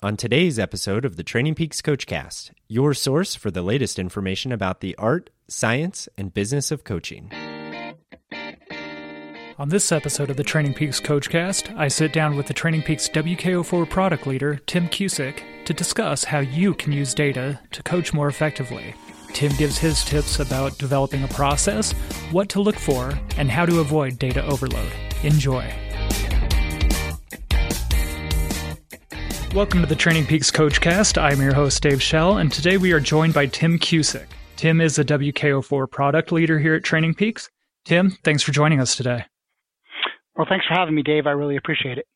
on today's episode of the Training Peaks Coachcast, your source for the latest information about the art, science, and business of coaching. On this episode of the Training Peaks Coachcast, I sit down with the Training Peaks WKO4 product leader, Tim Cusick, to discuss how you can use data to coach more effectively. Tim gives his tips about developing a process, what to look for, and how to avoid data overload. Enjoy. Welcome to the Training Peaks Coachcast. I'm your host, Dave Shell, and today we are joined by Tim Cusick. Tim is a WKO4 product leader here at Training Peaks. Tim, thanks for joining us today. Well, thanks for having me, Dave. I really appreciate it.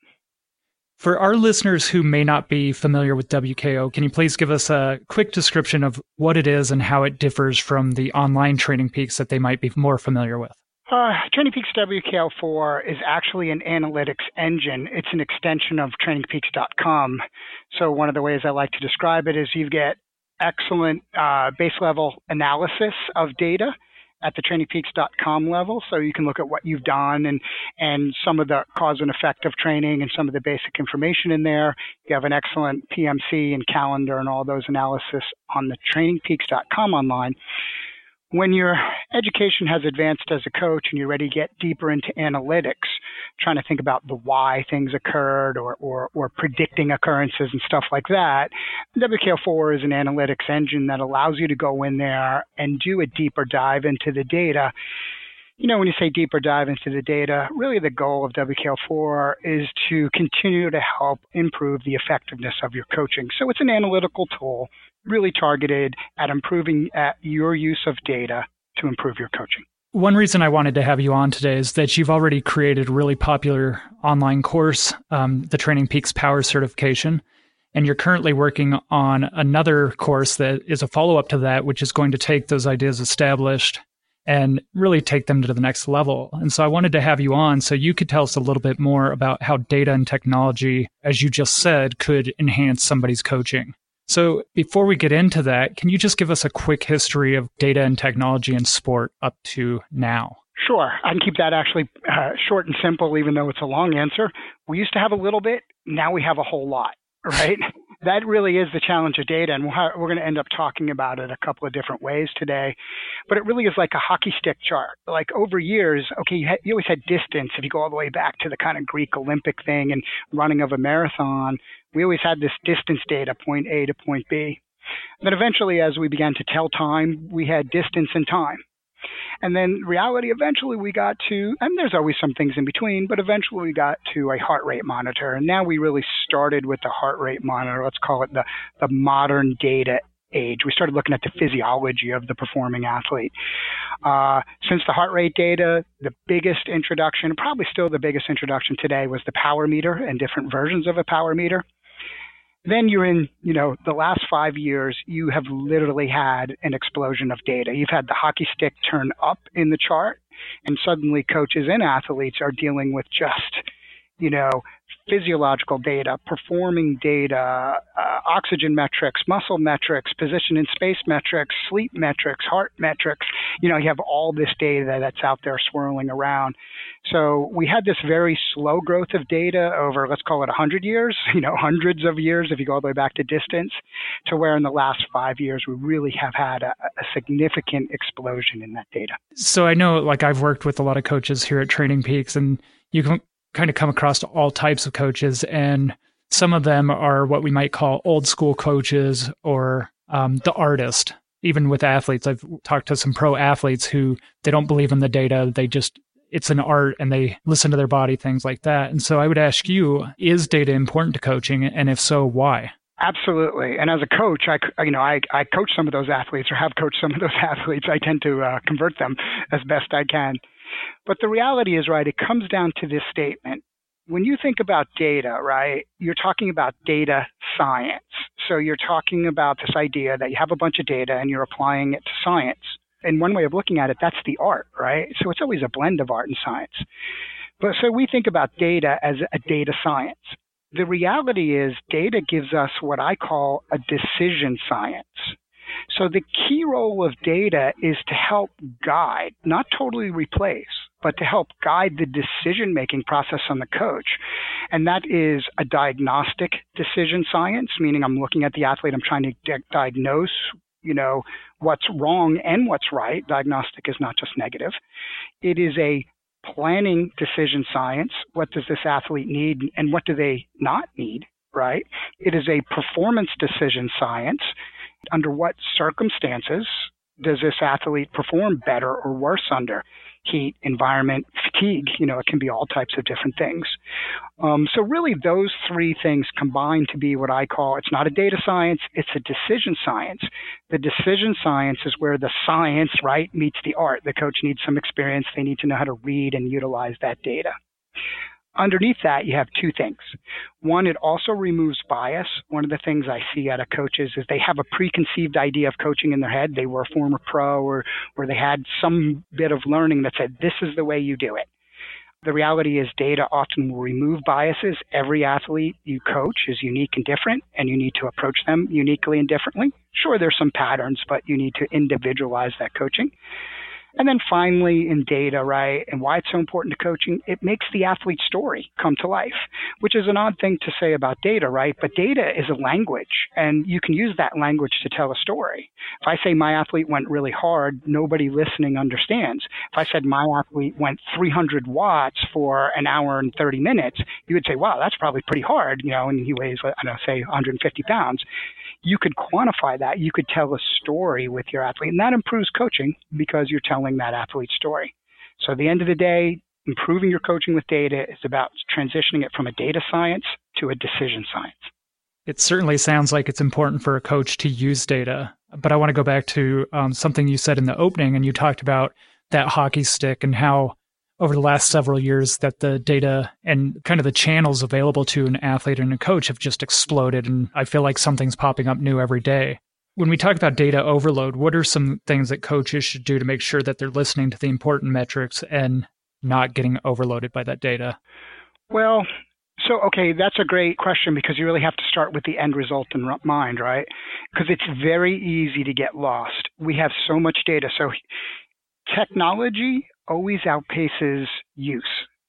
For our listeners who may not be familiar with WKO, can you please give us a quick description of what it is and how it differs from the online Training Peaks that they might be more familiar with? Uh, Training Peaks WKO4 is actually an analytics engine. It's an extension of trainingpeaks.com. So one of the ways I like to describe it is you get excellent uh, base level analysis of data at the trainingpeaks.com level. So you can look at what you've done and, and some of the cause and effect of training and some of the basic information in there. You have an excellent PMC and calendar and all those analysis on the trainingpeaks.com online when your education has advanced as a coach and you're ready to get deeper into analytics, trying to think about the why things occurred or, or, or predicting occurrences and stuff like that, WKO4 is an analytics engine that allows you to go in there and do a deeper dive into the data. You know, when you say deeper dive into the data, really the goal of WKO4 is to continue to help improve the effectiveness of your coaching. So it's an analytical tool really targeted at improving at your use of data to improve your coaching. One reason I wanted to have you on today is that you've already created a really popular online course, um, the Training Peaks Power Certification. And you're currently working on another course that is a follow up to that, which is going to take those ideas established and really take them to the next level. And so I wanted to have you on so you could tell us a little bit more about how data and technology, as you just said, could enhance somebody's coaching. So before we get into that, can you just give us a quick history of data and technology in sport up to now? Sure. I can keep that actually uh, short and simple, even though it's a long answer. We used to have a little bit. Now we have a whole lot, right? that really is the challenge of data, and we're, we're going to end up talking about it a couple of different ways today. But it really is like a hockey stick chart. Like over years, okay, you, you always had distance. If you go all the way back to the kind of Greek Olympic thing and running of a marathon, we always had this distance data, point A to point B. Then eventually, as we began to tell time, we had distance and time. And then reality, eventually we got to, and there's always some things in between, but eventually we got to a heart rate monitor. And now we really started with the heart rate monitor. Let's call it the, the modern data age. We started looking at the physiology of the performing athlete. Uh, since the heart rate data, the biggest introduction, probably still the biggest introduction today, was the power meter and different versions of a power meter. Then you're in, you know, the last five years, you have literally had an explosion of data. You've had the hockey stick turn up in the chart, and suddenly coaches and athletes are dealing with just, you know, physiological data, performing data, uh, oxygen metrics, muscle metrics, position in space metrics, sleep metrics, heart metrics. You know, you have all this data that's out there swirling around. So we had this very slow growth of data over, let's call it 100 years, you know, hundreds of years if you go all the way back to distance, to where in the last five years we really have had a, a significant explosion in that data. So I know, like, I've worked with a lot of coaches here at Training Peaks, and you can kind of come across all types of coaches, and some of them are what we might call old school coaches or um, the artist. Even with athletes, I've talked to some pro athletes who they don't believe in the data. They just it's an art and they listen to their body, things like that. And so I would ask you, is data important to coaching? And if so, why? Absolutely. And as a coach, I, you know, I, I coach some of those athletes or have coached some of those athletes. I tend to uh, convert them as best I can. But the reality is, right, it comes down to this statement. When you think about data, right, you're talking about data science. So you're talking about this idea that you have a bunch of data and you're applying it to science. And one way of looking at it, that's the art, right? So it's always a blend of art and science. But so we think about data as a data science. The reality is data gives us what I call a decision science. So the key role of data is to help guide, not totally replace, but to help guide the decision making process on the coach. And that is a diagnostic decision science, meaning I'm looking at the athlete, I'm trying to di- diagnose, you know, what's wrong and what's right. Diagnostic is not just negative. It is a planning decision science. What does this athlete need and what do they not need? Right? It is a performance decision science. Under what circumstances does this athlete perform better or worse under? heat, environment, fatigue. You know, it can be all types of different things. Um, so really, those three things combine to be what I call it's not a data science, it's a decision science. The decision science is where the science, right, meets the art. The coach needs some experience. They need to know how to read and utilize that data. Underneath that, you have two things. One, it also removes bias. One of the things I see out of coaches is they have a preconceived idea of coaching in their head. They were a former pro or, or they had some bit of learning that said, this is the way you do it. The reality is data often will remove biases. Every athlete you coach is unique and different, and you need to approach them uniquely and differently. Sure, there's some patterns, but you need to individualize that coaching. And then finally, in data, right, and why it's so important to coaching, it makes the athlete story come to life, which is an odd thing to say about data, right? But data is a language, and you can use that language to tell a story. If I say my athlete went really hard, nobody listening understands. If I said my athlete went 300 watts for an hour and 30 minutes, you would say, wow, that's probably pretty hard, you know, and he weighs, I don't know, say 150 pounds you could quantify that. You could tell a story with your athlete, and that improves coaching because you're telling that athlete's story. So at the end of the day, improving your coaching with data is about transitioning it from a data science to a decision science. It certainly sounds like it's important for a coach to use data. But I want to go back to um, something you said in the opening, and you talked about that hockey stick and how over the last several years that the data and kind of the channels available to an athlete and a coach have just exploded. And I feel like something's popping up new every day. When we talk about data overload, what are some things that coaches should do to make sure that they're listening to the important metrics and not getting overloaded by that data? Well, so, okay, that's a great question because you really have to start with the end result in mind, right? Because it's very easy to get lost. We have so much data. So, technology always outpaces use.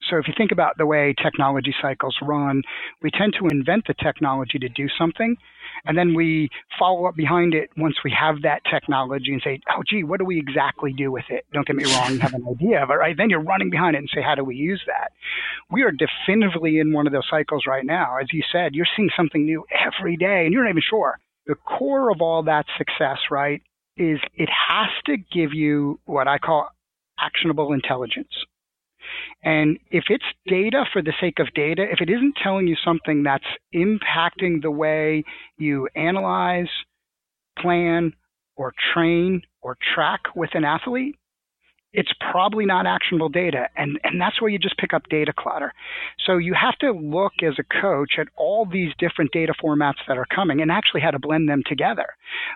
So if you think about the way technology cycles run, we tend to invent the technology to do something, and then we follow up behind it once we have that technology and say, oh, gee, what do we exactly do with it? Don't get me wrong, you have an idea of it, right? Then you're running behind it and say, how do we use that? We are definitively in one of those cycles right now. As you said, you're seeing something new every day, and you're not even sure. The core of all that success, right, is it has to give you what I call actionable intelligence. And if it's data for the sake of data, if it isn't telling you something that's impacting the way you analyze, plan, or train or track with an athlete, it's probably not actionable data. And, and that's where you just pick up data clutter. So you have to look as a coach at all these different data formats that are coming and actually how to blend them together.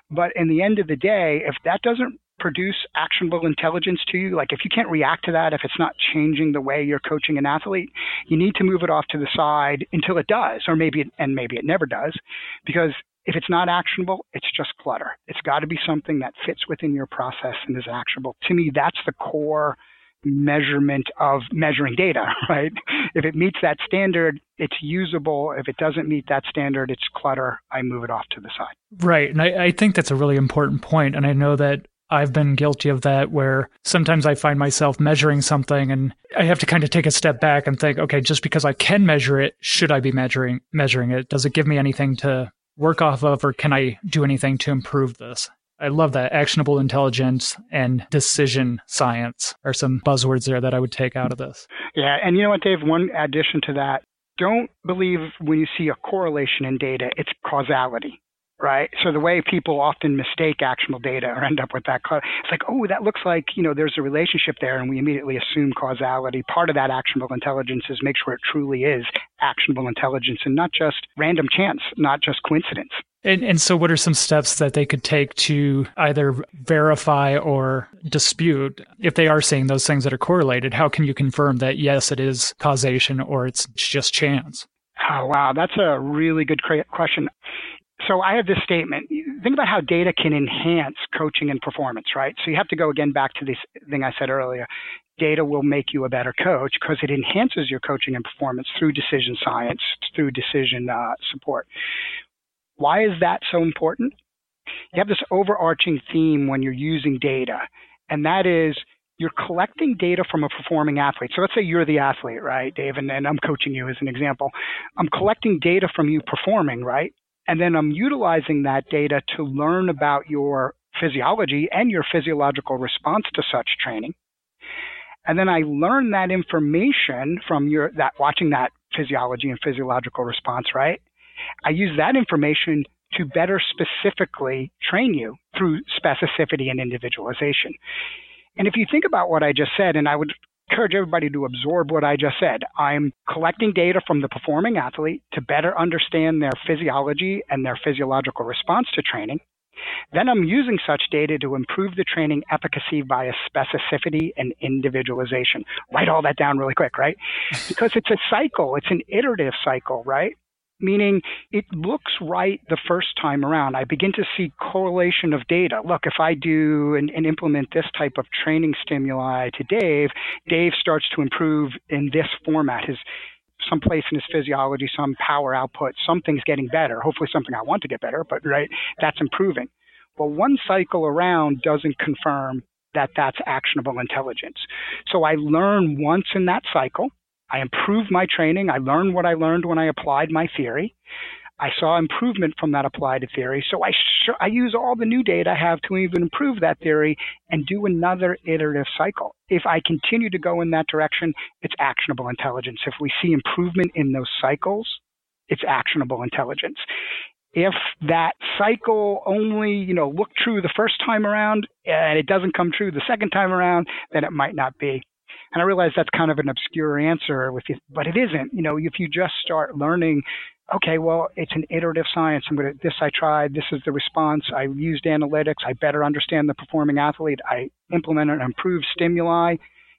But in the end of the day, if that doesn't produce actionable intelligence to you, like if you can't react to that, if it's not changing the way you're coaching an athlete, you need to move it off to the side until it does, or maybe it, and maybe it never does, because if it's not actionable, it's just clutter. It's got to be something that fits within your process and is actionable. To me, that's the core measurement of measuring data, right? If it meets that standard, it's usable. If it doesn't meet that standard, it's clutter. I move it off to the side. Right. And I, I think that's a really important point. And I know that I've been guilty of that where sometimes I find myself measuring something and I have to kind of take a step back and think, okay, just because I can measure it, should I be measuring measuring it? Does it give me anything to work off of or can I do anything to improve this? I love that actionable intelligence and decision science are some buzzwords there that I would take out of this. Yeah, and you know what, Dave? One addition to that don't believe when you see a correlation in data, it's causality right? So the way people often mistake actionable data or end up with that, it's like, oh, that looks like, you know, there's a relationship there, and we immediately assume causality. Part of that actionable intelligence is make sure it truly is actionable intelligence and not just random chance, not just coincidence. And, and so, what are some steps that they could take to either verify or dispute if they are seeing those things that are correlated? How can you confirm that, yes, it is causation or it's just chance? Oh, wow. That's a really good question so I have this statement. Think about how data can enhance coaching and performance, right? So you have to go again back to this thing I said earlier. data will make you a better coach because it enhances your coaching and performance through decision science, through decision uh, support. Why is that so important? You have this overarching theme when you're using data, and that is you're collecting data from a performing athlete. So let's say you're the athlete, right, Dave, and, and I'm coaching you as an example. I'm collecting data from you performing, right? And then I'm utilizing that data to learn about your physiology and your physiological response to such training. And then I learn that information from your that watching that physiology and physiological response, right? I use that information to better specifically train you through specificity and individualization. And if you think about what I just said, and I would encourage everybody to absorb what I just said, I'm collecting data from the performing athlete to better understand their physiology and their physiological response to training. Then I'm using such data to improve the training efficacy via specificity and individualization. Write all that down really quick, right? Because it's a cycle, it's an iterative cycle, right? Meaning it looks right the first time around. I begin to see correlation of data. Look, if I do and, and, implement this type of training stimuli to Dave, Dave starts to improve in this format. His some place in his physiology, some power output, something's getting better. Hopefully something I want to get better, but right, that's improving. Well, one cycle around doesn't confirm that that's actionable intelligence. So I learn once in that cycle I improved my training. I learned what I learned when I applied my theory. I saw improvement from that applied theory. So I, sh- I use all the new data I have to even improve that theory and do another iterative cycle. If I continue to go in that direction, it's actionable intelligence. If we see improvement in those cycles, it's actionable intelligence. If that cycle only, you know, looked true the first time around and it doesn't come true the second time around, then it might not be. And I realize that's kind of an obscure answer with you, but it isn't. You know, if you just start learning, okay, well, it's an iterative science. I'm going to, this I tried, this is the response. I used analytics. I better understand the performing athlete. I implemented an improved stimuli.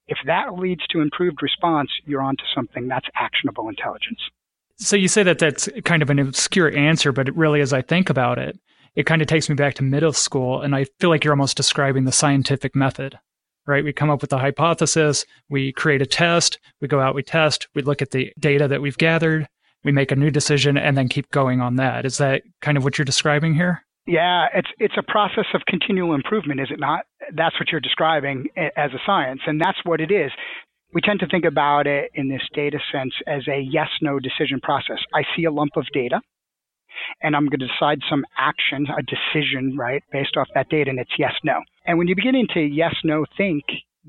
If that leads to improved response, you're onto something that's actionable intelligence. So you say that that's kind of an obscure answer, but it really, as I think about it, it kind of takes me back to middle school, and I feel like you're almost describing the scientific method right? We come up with a hypothesis, we create a test, we go out, we test, we look at the data that we've gathered, we make a new decision, and then keep going on that. Is that kind of what you're describing here? Yeah, it's it's a process of continual improvement, is it not? That's what you're describing as a science, and that's what it is. We tend to think about it in this data sense as a yes no decision process. I see a lump of data and I'm going to decide some action, a decision, right, based off that data, and it's yes, no. And when you begin to yes, no think,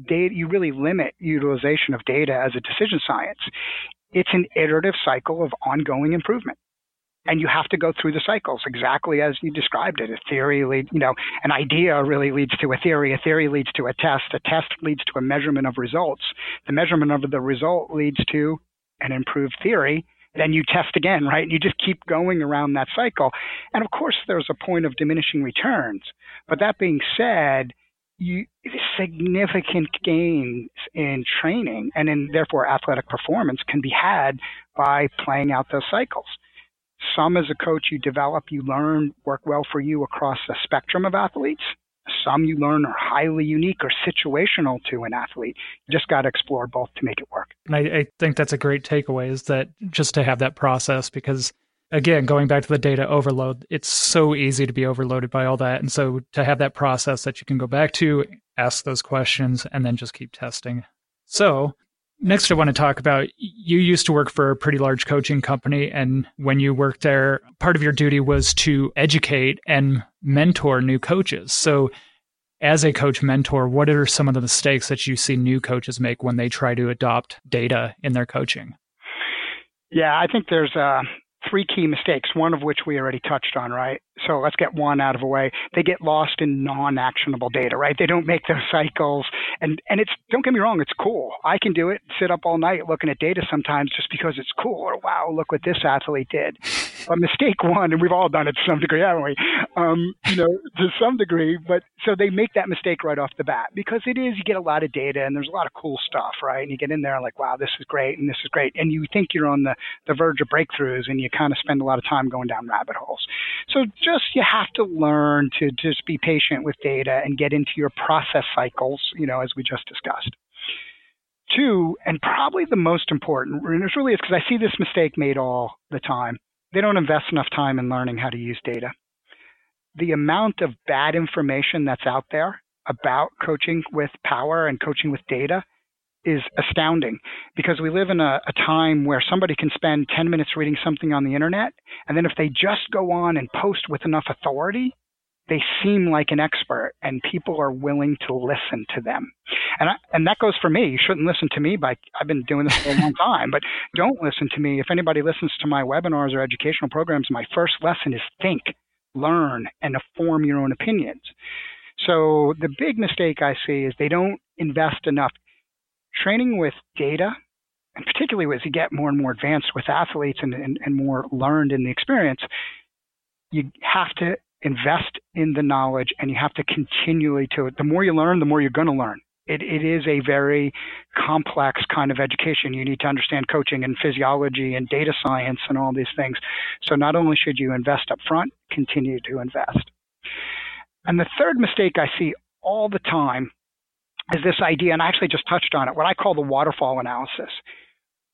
data, you really limit utilization of data as a decision science. It's an iterative cycle of ongoing improvement. And you have to go through the cycles exactly as you described it. A theory lead, you know, an idea really leads to a theory. A theory leads to a test. A test leads to a measurement of results. The measurement of the result leads to an improved theory then you test again, right? And you just keep going around that cycle. And of course, there's a point of diminishing returns. But that being said, you, significant gains in training and in therefore athletic performance can be had by playing out those cycles. Some as a coach you develop, you learn work well for you across a spectrum of athletes. Some you learn are highly unique or situational to an athlete. You just got to explore both to make it work. And I, I think that's a great takeaway is that just to have that process because again, going back to the data overload, it's so easy to be overloaded by all that. And so to have that process that you can go back to, ask those questions, and then just keep testing. So, next, I want to talk about you used to work for a pretty large coaching company. And when you worked there, part of your duty was to educate and mentor new coaches. So, as a coach mentor, what are some of the mistakes that you see new coaches make when they try to adopt data in their coaching? Yeah, I think there's uh, three key mistakes, one of which we already touched on, right? So let's get one out of the way. They get lost in non-actionable data, right? They don't make those cycles. And, and it's, don't get me wrong, it's cool. I can do it, sit up all night looking at data sometimes just because it's cool or wow, look what this athlete did. But mistake one, and we've all done it to some degree, haven't we? Um, you know, to some degree, but so they make that mistake right off the bat because it is, you get a lot of data and there's a lot of cool stuff, right? And you get in there like, wow, this is great and this is great. And you think you're on the, the verge of breakthroughs and you kind of spend a lot of time going down rabbit holes. So just you have to learn to just be patient with data and get into your process cycles, you know, as we just discussed. Two, and probably the most important, and it really is because I see this mistake made all the time. They don't invest enough time in learning how to use data. The amount of bad information that's out there about coaching with power and coaching with data is astounding because we live in a, a, time where somebody can spend 10 minutes reading something on the internet, and then if they just go on and post with enough authority, they seem like an expert and people are willing to listen to them. And I, and that goes for me. You shouldn't listen to me by I've been doing this for a long time, but don't listen to me. If anybody listens to my webinars or educational programs, my first lesson is think, learn and form your own opinions. So the big mistake I see is they don't invest enough training with data and particularly as you get more and more advanced with athletes and, and, and more learned in the experience, you have to invest in the knowledge and you have to continually to. The more you learn, the more you're going to learn. It, it is a very complex kind of education. You need to understand coaching and physiology and data science and all these things. So not only should you invest up front, continue to invest. And the third mistake I see all the time is this idea, and I actually just touched on it, what I call the waterfall analysis.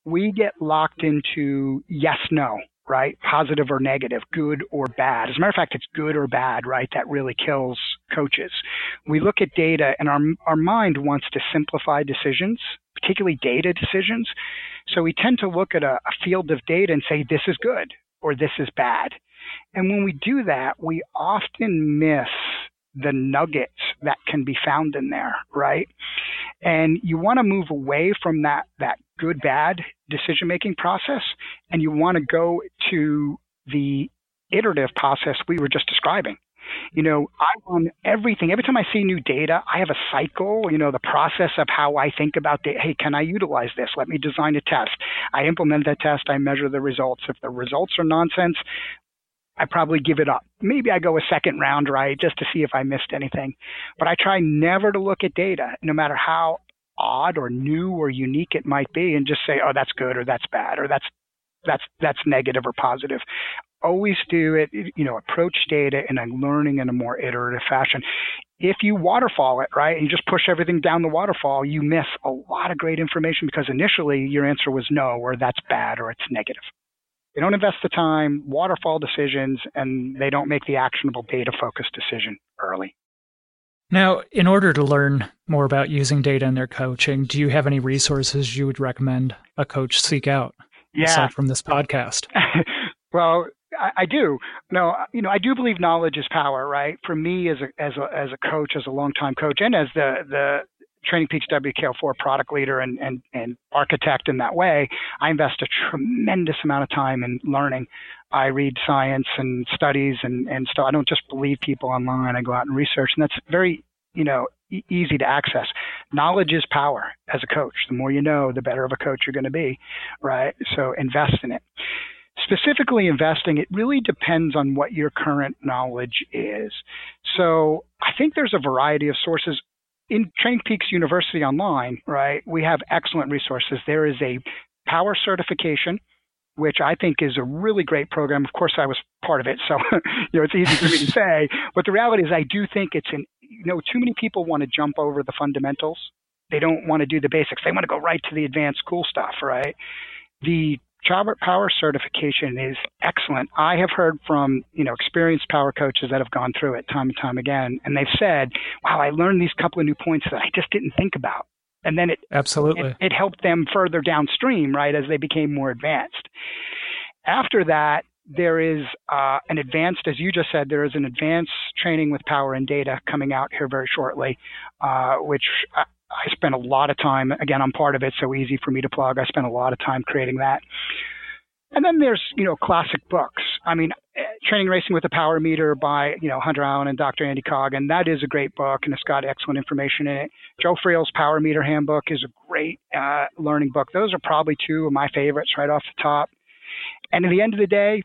We get locked into yes, no right? Positive or negative, good or bad. As a matter of fact, it's good or bad, right? That really kills coaches. We look at data and our, our mind wants to simplify decisions, particularly data decisions. So we tend to look at a, a field of data and say, this is good or this is bad. And when we do that, we often miss the nuggets that can be found in there, right? And you want to move away from that, that good bad decision making process and you want to go to the iterative process we were just describing. You know, I run everything. Every time I see new data, I have a cycle, you know, the process of how I think about data. Hey, can I utilize this? Let me design a test. I implement that test. I measure the results. If the results are nonsense, I probably give it up. Maybe I go a second round, right, just to see if I missed anything. But I try never to look at data, no matter how odd or new or unique it might be, and just say, oh, that's good or that's bad or that's that's that's negative or positive. Always do it, you know, approach data and learning in a more iterative fashion. If you waterfall it, right, and you just push everything down the waterfall, you miss a lot of great information because initially your answer was no, or that's bad, or it's negative. They don't invest the time, waterfall decisions, and they don't make the actionable data focused decision early. Now, in order to learn more about using data in their coaching, do you have any resources you would recommend a coach seek out yeah. aside from this podcast? well, I, I, do. No, you know, I do believe knowledge is power, right? For me, as a as a as a coach, as a longtime coach, and as the the Training Peaks WKO4 product leader and, and, and architect in that way, I invest a tremendous amount of time in learning. I read science and studies and, and stuff. I don't just believe people online. I go out and research, and that's very, you know, e- easy to access. Knowledge is power as a coach. The more you know, the better of a coach you're going to be, right? So invest in it specifically investing, it really depends on what your current knowledge is. So I think there's a variety of sources in Training Peaks University Online, right, we have excellent resources. There is a power certification, which I think is a really great program. Of course, I was part of it, so you know it's easy for me to say. But the reality is, I do think it's an you know too many people want to jump over the fundamentals. They don't want to do the basics. They want to go right to the advanced cool stuff, right? The Chalbert Power certification is excellent. I have heard from, you know, experienced power coaches that have gone through it time and time again, and they've said, wow, I learned these couple of new points that I just didn't think about. And then it absolutely it, it helped them further downstream, right, as they became more advanced. After that, there is uh, an advanced, as you just said, there is an advanced training with power and data coming out here very shortly, uh, which I spent a lot of time, again, I'm part of it, so easy for me to plug. I spent a lot of time creating that. And then there's, you know, classic books. I mean, eh, Training Racing with a Power Meter by, you know, Hunter Allen and Dr. Andy Coggan. That is a great book, and it's got excellent information in it. Joe Friel's Power Meter Handbook is a great uh, learning book. Those are probably two of my favorites right off the top. And at the end of the day,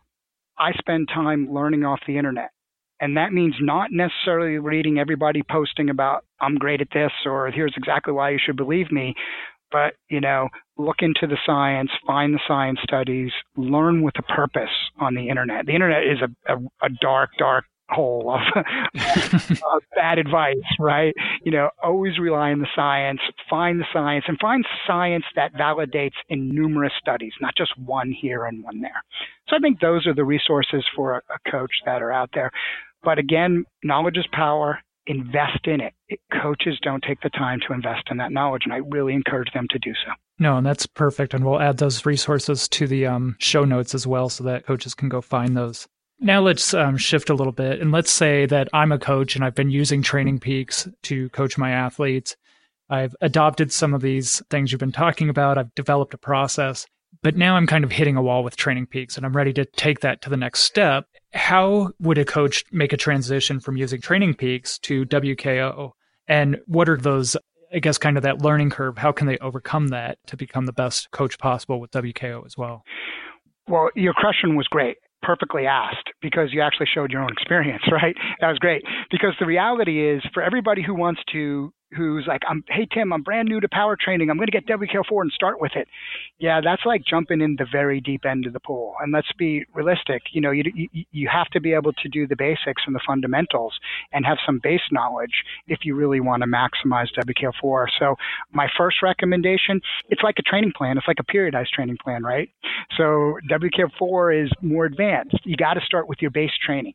I spend time learning off the internet. And that means not necessarily reading everybody posting about, I'm great at this, or here's exactly why you should believe me. But, you know, look into the science, find the science studies, learn with a purpose on the internet. The internet is a, a, a dark, dark hole of, of bad advice, right? You know, always rely on the science, find the science, and find science that validates in numerous studies, not just one here and one there. So I think those are the resources for a, a coach that are out there. But again, knowledge is power. Invest in it. it. Coaches don't take the time to invest in that knowledge, and I really encourage them to do so. No, and that's perfect. And we'll add those resources to the um, show notes as well so that coaches can go find those. Now let's um, shift a little bit. And let's say that I'm a coach and I've been using Training Peaks to coach my athletes. I've adopted some of these things you've been talking about. I've developed a process, but now I'm kind of hitting a wall with Training Peaks and I'm ready to take that to the next step. How would a coach make a transition from using Training Peaks to WKO? And what are those, I guess, kind of that learning curve? How can they overcome that to become the best coach possible with WKO as well? Well, your question was great perfectly asked because you actually showed your own experience, right? That was great. Because the reality is, for everybody who wants to who's like, I'm, hey, Tim, I'm brand new to power training. I'm going to get WKO4 and start with it. Yeah, that's like jumping in the very deep end of the pool. And let's be realistic. You know, you, you, you have to be able to do the basics and the fundamentals and have some base knowledge if you really want to maximize WKO4. So my first recommendation, it's like a training plan. It's like a periodized training plan, right? So WKO4 is more advanced. You got to start with your base training.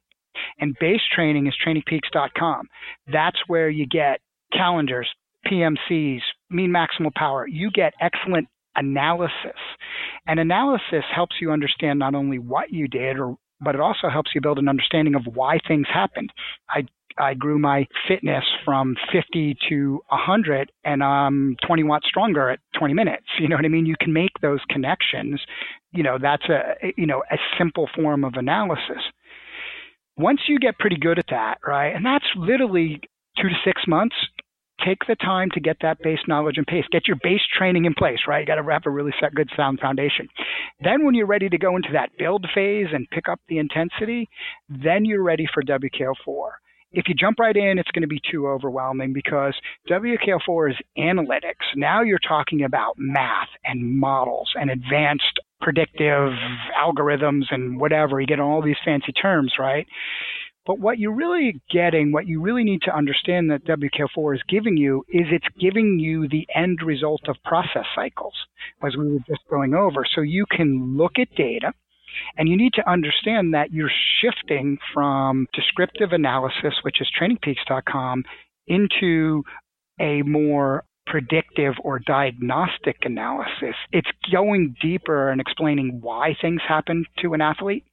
And base training is trainingpeaks.com. That's where you get calendars, PMCs, mean maximal power, you get excellent analysis. And analysis helps you understand not only what you did or but it also helps you build an understanding of why things happened. I I grew my fitness from 50 to 100 and I'm 20 watts stronger at 20 minutes. You know what I mean? You can make those connections. You know, that's a you know, a simple form of analysis. Once you get pretty good at that, right? And that's literally 2 to 6 months take the time to get that base knowledge and pace. Get your base training in place, right? You got to have a really good, sound foundation. Then, when you're ready to go into that build phase and pick up the intensity, then you're ready for WKO4. If you jump right in, it's going to be too overwhelming because WKO4 is analytics. Now you're talking about math and models and advanced predictive algorithms and whatever. You get all these fancy terms, right? But what you're really getting, what you really need to understand that WKO4 is giving you is it's giving you the end result of process cycles, as we were just going over. So you can look at data and you need to understand that you're shifting from descriptive analysis, which is trainingpeaks.com, into a more predictive or diagnostic analysis. It's going deeper and explaining why things happen to an athlete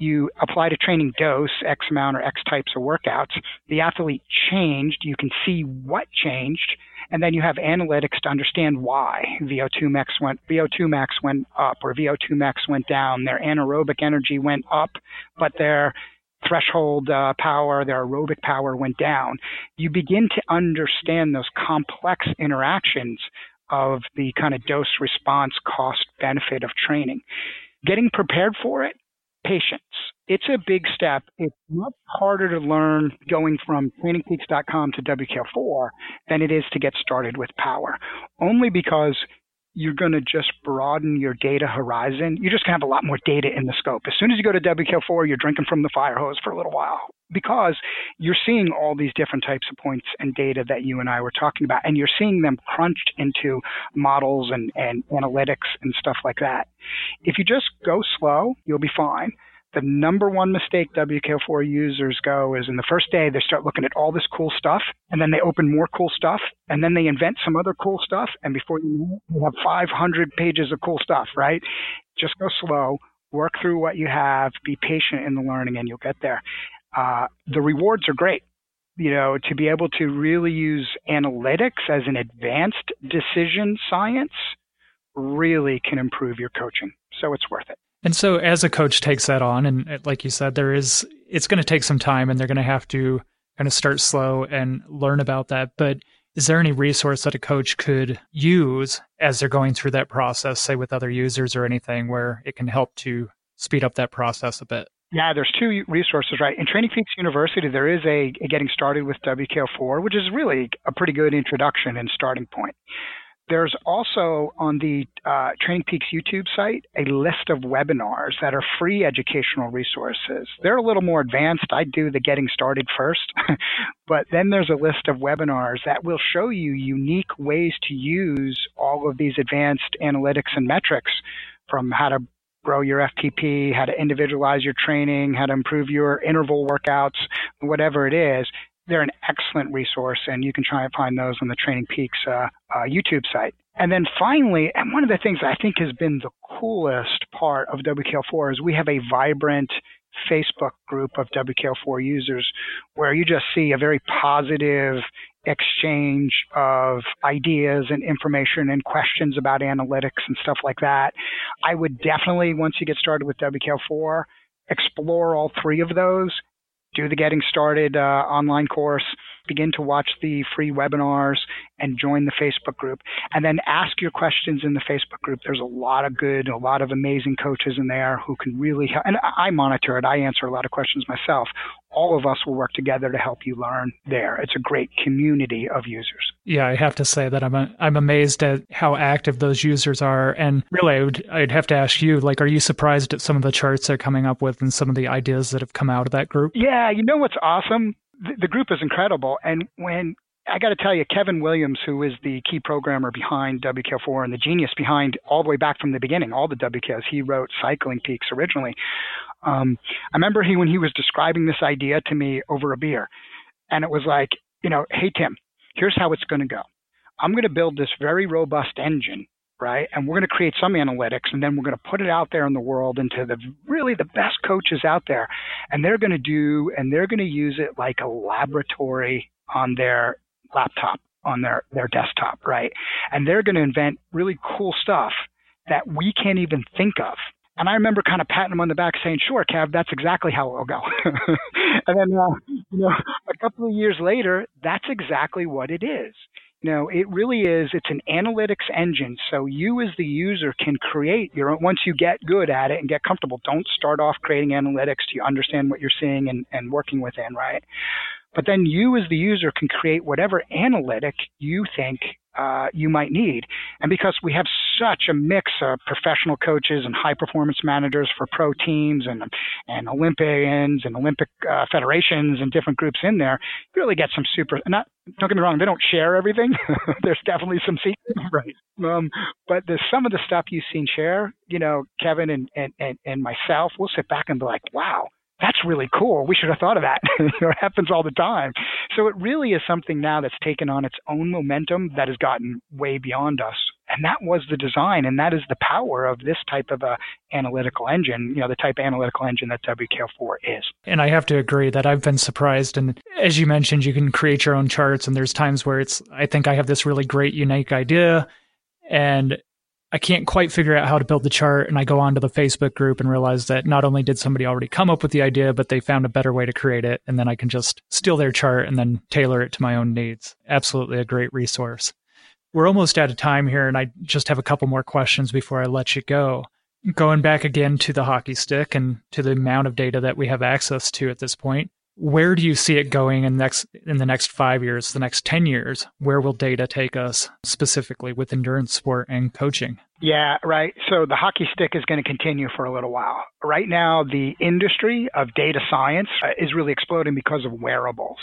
you applied a training dose, X amount or X types of workouts, the athlete changed, you can see what changed, and then you have analytics to understand why VO2 max went VO2 max went up or VO2 max went down, their anaerobic energy went up, but their threshold uh, power, their aerobic power went down. You begin to understand those complex interactions of the kind of dose response cost benefit of training. Getting prepared for it patience. It's a big step. It's much harder to learn going from trainingpeaks.com to WKO4 than it is to get started with power, only because you're going to just broaden your data horizon. You're just going to have a lot more data in the scope. As soon as you go to WKO4, you're drinking from the fire hose for a little while because you're seeing all these different types of points and data that you and I were talking about, and you're seeing them crunched into models and, and analytics and stuff like that. If you just go slow, you'll be fine. The number one mistake WKO4 users go is in the first day, they start looking at all this cool stuff, and then they open more cool stuff, and then they invent some other cool stuff, and before you know it, you have 500 pages of cool stuff, right? Just go slow, work through what you have, be patient in the learning, and you'll get there uh, the rewards are great. You know, to be able to really use analytics as an advanced decision science really can improve your coaching. So it's worth it. And so, as a coach takes that on, and uh, like you said, there is, it's going to take some time and they're going to have to kind of start slow and learn about that. But is there any resource that a coach could use as they're going through that process, say with other users or anything, where it can help to speed up that process a bit? Yeah, there's two resources, right? In Training Peaks University, there is a, a getting started with WKO4, which is really a pretty good introduction and starting point. There's also on the uh, Training Peaks YouTube site a list of webinars that are free educational resources. They're a little more advanced. I do the getting started first, but then there's a list of webinars that will show you unique ways to use all of these advanced analytics and metrics from how to grow your FTP, how to individualize your training, how to improve your interval workouts, whatever it is, they're an excellent resource, and you can try and find those on the Training Peaks uh, uh, YouTube site. And then finally, and one of the things I think has been the coolest part of WKO4 is we have a vibrant Facebook group of WKO4 users where you just see a very positive exchange of ideas and information and questions about analytics and stuff like that. I would definitely, once you get started with WKO4, explore all three of those do the Getting Started uh, online course, begin to watch the free webinars, and join the Facebook group. And then ask your questions in the Facebook group. There's a lot of good, a lot of amazing coaches in there who can really help. And I monitor it. I answer a lot of questions myself. All of us will work together to help you learn there. It's a great community of users. Yeah, I have to say that I'm a, I'm amazed at how active those users are. And really, I would I'd have to ask you, like, are you surprised at some of the charts they're coming up with and some of the ideas that have come out of that group? Yeah, you know what's awesome? The, group is incredible. And when I got to tell you, Kevin Williams, who is the key programmer behind WKO4 and the genius behind all the way back from the beginning, all the WKOs, he wrote Cycling Peaks originally. Um, I remember he when he was describing this idea to me over a beer, and it was like, you know, hey Tim, here's how it's going to go. I'm going to build this very robust engine, right? And we're going to create some analytics, and then we're going to put it out there in the world into the really the best coaches out there, and they're going to do and they're going to use it like a laboratory on their laptop on their, their desktop, right? And they're going to invent really cool stuff that we can't even think of. And I remember kind of patting him on the back saying, sure, Kev, that's exactly how it'll go. and then, uh, you know, a couple of years later, that's exactly what it is. You know, it really is, it's an analytics engine. So you as the user can create your own, once you get good at it and get comfortable, don't start off creating analytics to understand what you're seeing and, and working within, right? But then you as the user can create whatever analytic you think uh, you might need. And because we have such a mix of professional coaches and high performance managers for pro teams and and Olympians and Olympic uh, federations and different groups in there, you really get some super. Not don't get me wrong, they don't share everything. there's definitely some secrets, right? Um, but there's some of the stuff you've seen share. You know, Kevin and and and, and myself, we'll sit back and be like, wow that's really cool. We should have thought of that. it happens all the time. So it really is something now that's taken on its own momentum that has gotten way beyond us. And that was the design, and that is the power of this type of a analytical engine, you know, the type analytical engine that WKO4 is. And I have to agree that I've been surprised. And as you mentioned, you can create your own charts, and there's times where it's, I think I have this really great, unique idea, and I can't quite figure out how to build the chart. And I go onto the Facebook group and realize that not only did somebody already come up with the idea, but they found a better way to create it. And then I can just steal their chart and then tailor it to my own needs. Absolutely a great resource. We're almost out of time here, and I just have a couple more questions before I let you go. Going back again to the hockey stick and to the amount of data that we have access to at this point, where do you see it going in next in the next five years, the next ten years? Where will data take us specifically with endurance sport and coaching? Yeah, right. So the hockey stick is going to continue for a little while. Right now, the industry of data science uh, is really exploding because of wearables.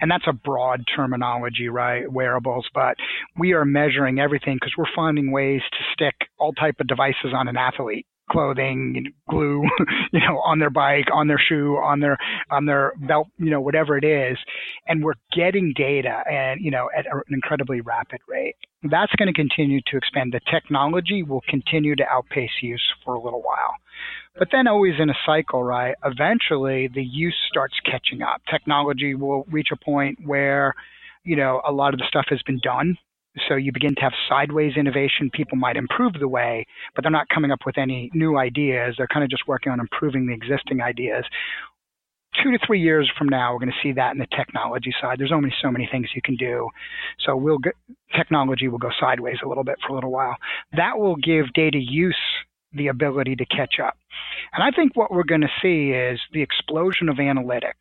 And that's a broad terminology, right? Wearables, but we are measuring everything because we're finding ways to stick all type of devices on an athlete clothing, glue, you know, on their bike, on their shoe, on their on their belt, you know, whatever it is, and we're getting data and you know at an incredibly rapid rate. That's going to continue to expand. The technology will continue to outpace use for a little while. But then always in a cycle, right? Eventually the use starts catching up. Technology will reach a point where, you know, a lot of the stuff has been done so you begin to have sideways innovation. People might improve the way, but they're not coming up with any new ideas. They're kind of just working on improving the existing ideas. Two to three years from now, we're going to see that in the technology side. There's only so many things you can do. So we'll get, technology will go sideways a little bit for a little while. That will give data use the ability to catch up. And I think what we're going to see is the explosion of analytics.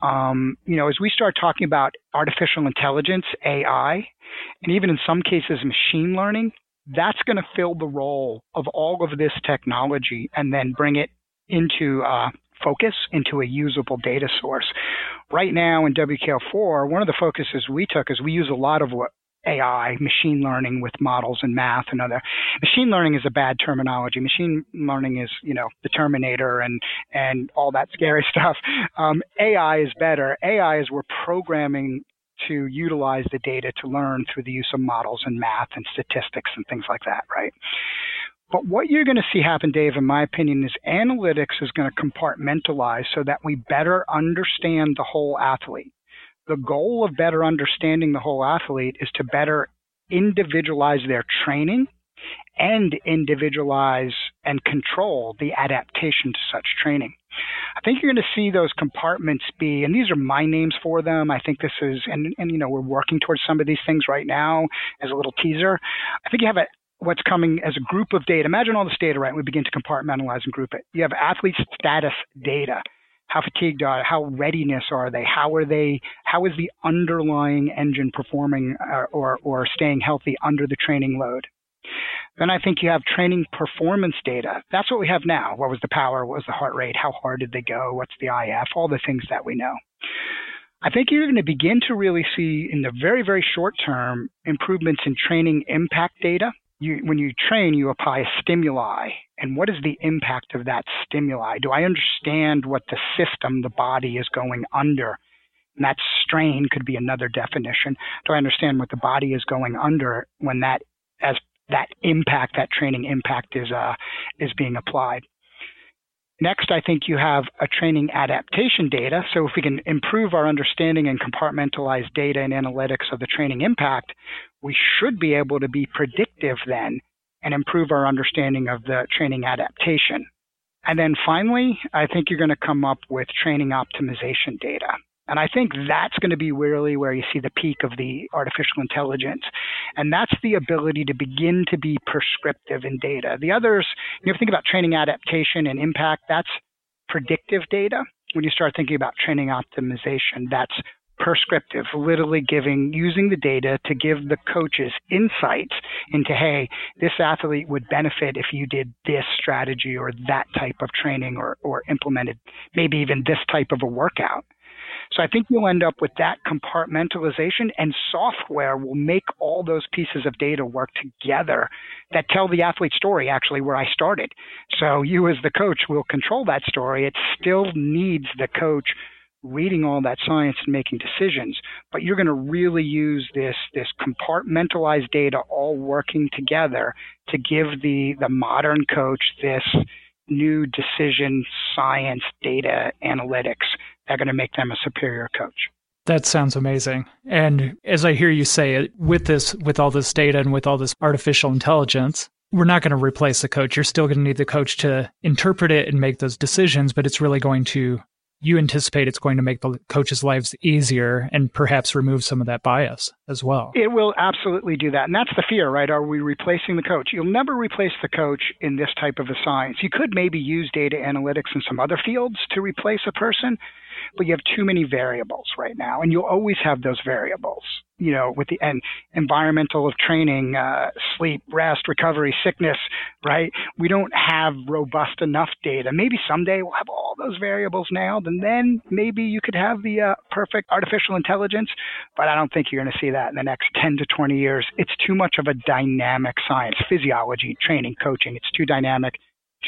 Um, you know, as we start talking about artificial intelligence, AI, and even in some cases machine learning, that's going to fill the role of all of this technology and then bring it into uh, focus into a usable data source. Right now in WKO4, one of the focuses we took is we use a lot of what AI, machine learning with models and math and other. Machine learning is a bad terminology. Machine learning is, you know, the Terminator and and all that scary stuff. Um, AI is better. AI is we're programming to utilize the data to learn through the use of models and math and statistics and things like that, right? But what you're going to see happen, Dave, in my opinion, is analytics is going to compartmentalize so that we better understand the whole athlete. The goal of better understanding the whole athlete is to better individualize their training and individualize and control the adaptation to such training. I think you're going to see those compartments be, and these are my names for them. I think this is, and, and you know, we're working towards some of these things right now as a little teaser. I think you have a, what's coming as a group of data. Imagine all this data, right? We begin to compartmentalize and group it. You have athlete status data. How fatigued are? How readiness are they? How are they? How is the underlying engine performing uh, or, or staying healthy under the training load? Then I think you have training performance data. That's what we have now. What was the power? What was the heart rate? How hard did they go? What's the IF? All the things that we know. I think you're going to begin to really see in the very, very short term improvements in training impact data. You, when you train, you apply stimuli. And what is the impact of that stimuli? Do I understand what the system, the body is going under? And that strain could be another definition. Do I understand what the body is going under when that, as that impact, that training impact is uh, is being applied. Next, I think you have a training adaptation data. So if we can improve our understanding and compartmentalize data and analytics of the training impact, we should be able to be predictive then and improve our understanding of the training adaptation. And then finally, I think you're going to come up with training optimization data. And I think that's going to be really where you see the peak of the artificial intelligence. And that's the ability to begin to be prescriptive in data. The others, you know, think about training adaptation and impact, that's predictive data. When you start thinking about training optimization, that's prescriptive, literally giving, using the data to give the coaches insights into, hey, this athlete would benefit if you did this strategy or that type of training or, or implemented maybe even this type of a workout. So I think you'll end up with that compartmentalization and software will make all those pieces of data work together that tell the athlete story actually where I started. So you as the coach will control that story. It still needs the coach reading all that science and making decisions, but you're going to really use this this compartmentalized data all working together to give the the modern coach this new decision science data analytics are going to make them a superior coach. That sounds amazing. And as I hear you say it, with this, with all this data and with all this artificial intelligence, we're not going to replace the coach. You're still going to need the coach to interpret it and make those decisions, but it's really going to, you anticipate it's going to make the coaches' lives easier and perhaps remove some of that bias as well. It will absolutely do that. And that's the fear, right? Are we replacing the coach? You'll never replace the coach in this type of a science. You could maybe use data analytics in some other fields to replace a person, but you have too many variables right now, and you'll always have those variables. You know, with the and environmental of training, uh, sleep, rest, recovery, sickness, right? We don't have robust enough data. Maybe someday we'll have all those variables nailed, and then maybe you could have the uh, perfect artificial intelligence. But I don't think you're going to see that in the next 10 to 20 years. It's too much of a dynamic science, physiology, training, coaching. It's too dynamic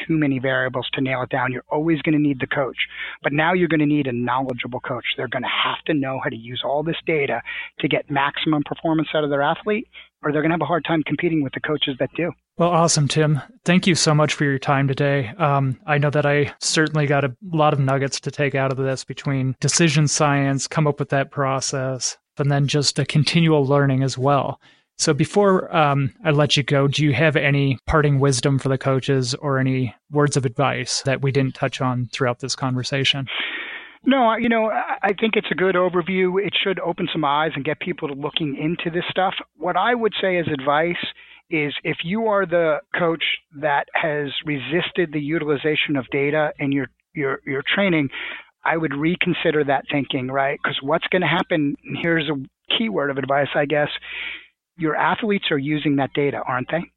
too many variables to nail it down. You're always going to need the coach. But now you're going to need a knowledgeable coach. They're going to have to know how to use all this data to get maximum performance out of their athlete, or they're going to have a hard time competing with the coaches that do. Well, awesome, Tim. Thank you so much for your time today. Um, I know that I certainly got a lot of nuggets to take out of this between decision science, come up with that process, and then just a continual learning as well. So before um, I let you go, do you have any parting wisdom for the coaches or any words of advice that we didn't touch on throughout this conversation? No, you know, I think it's a good overview. It should open some eyes and get people to looking into this stuff. What I would say as advice is if you are the coach that has resisted the utilization of data in your your your training, I would reconsider that thinking, right? Because what's going to happen, here's a key word of advice, I guess. Your athletes are using that data, aren't they?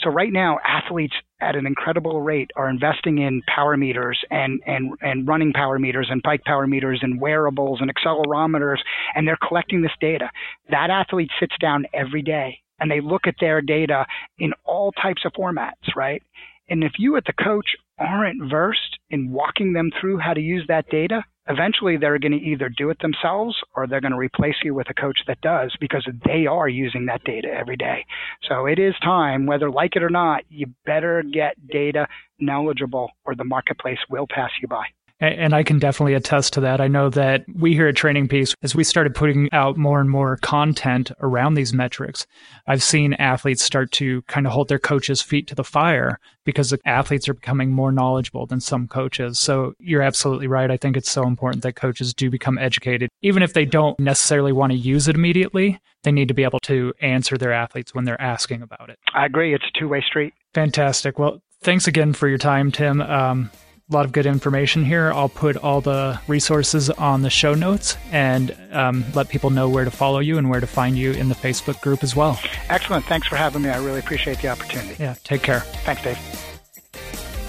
So right now, athletes at an incredible rate are investing in power meters and, and, and running power meters and bike power meters and wearables and accelerometers, and they're collecting this data. That athlete sits down every day and they look at their data in all types of formats, right? And if you, at the coach, aren't versed in walking them through how to use that data, eventually they're going to either do it themselves or they're going to replace you with a coach that does because they are using that data every day. So it is time, whether like it or not, you better get data knowledgeable or the marketplace will pass you by. And I can definitely attest to that. I know that we here at Training Peaks, as we started putting out more and more content around these metrics, I've seen athletes start to kind of hold their coaches' feet to the fire because the athletes are becoming more knowledgeable than some coaches. So you're absolutely right. I think it's so important that coaches do become educated. Even if they don't necessarily want to use it immediately, they need to be able to answer their athletes when they're asking about it. I agree. It's a two way street. Fantastic. Well, thanks again for your time, Tim. Um, a lot of good information here. I'll put all the resources on the show notes and um, let people know where to follow you and where to find you in the Facebook group as well. Excellent. Thanks for having me. I really appreciate the opportunity. Yeah, take care. Thanks, Dave.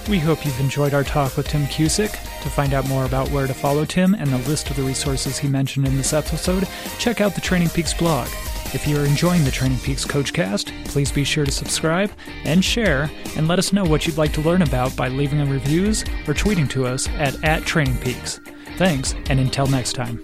We hope you've enjoyed our talk with Tim Cusick. To find out more about where to follow Tim and the list of the resources he mentioned in this episode, check out the Training Peaks blog. If you are enjoying the Training Peaks Coachcast, please be sure to subscribe and share, and let us know what you'd like to learn about by leaving a reviews or tweeting to us at, at Training Peaks. Thanks, and until next time.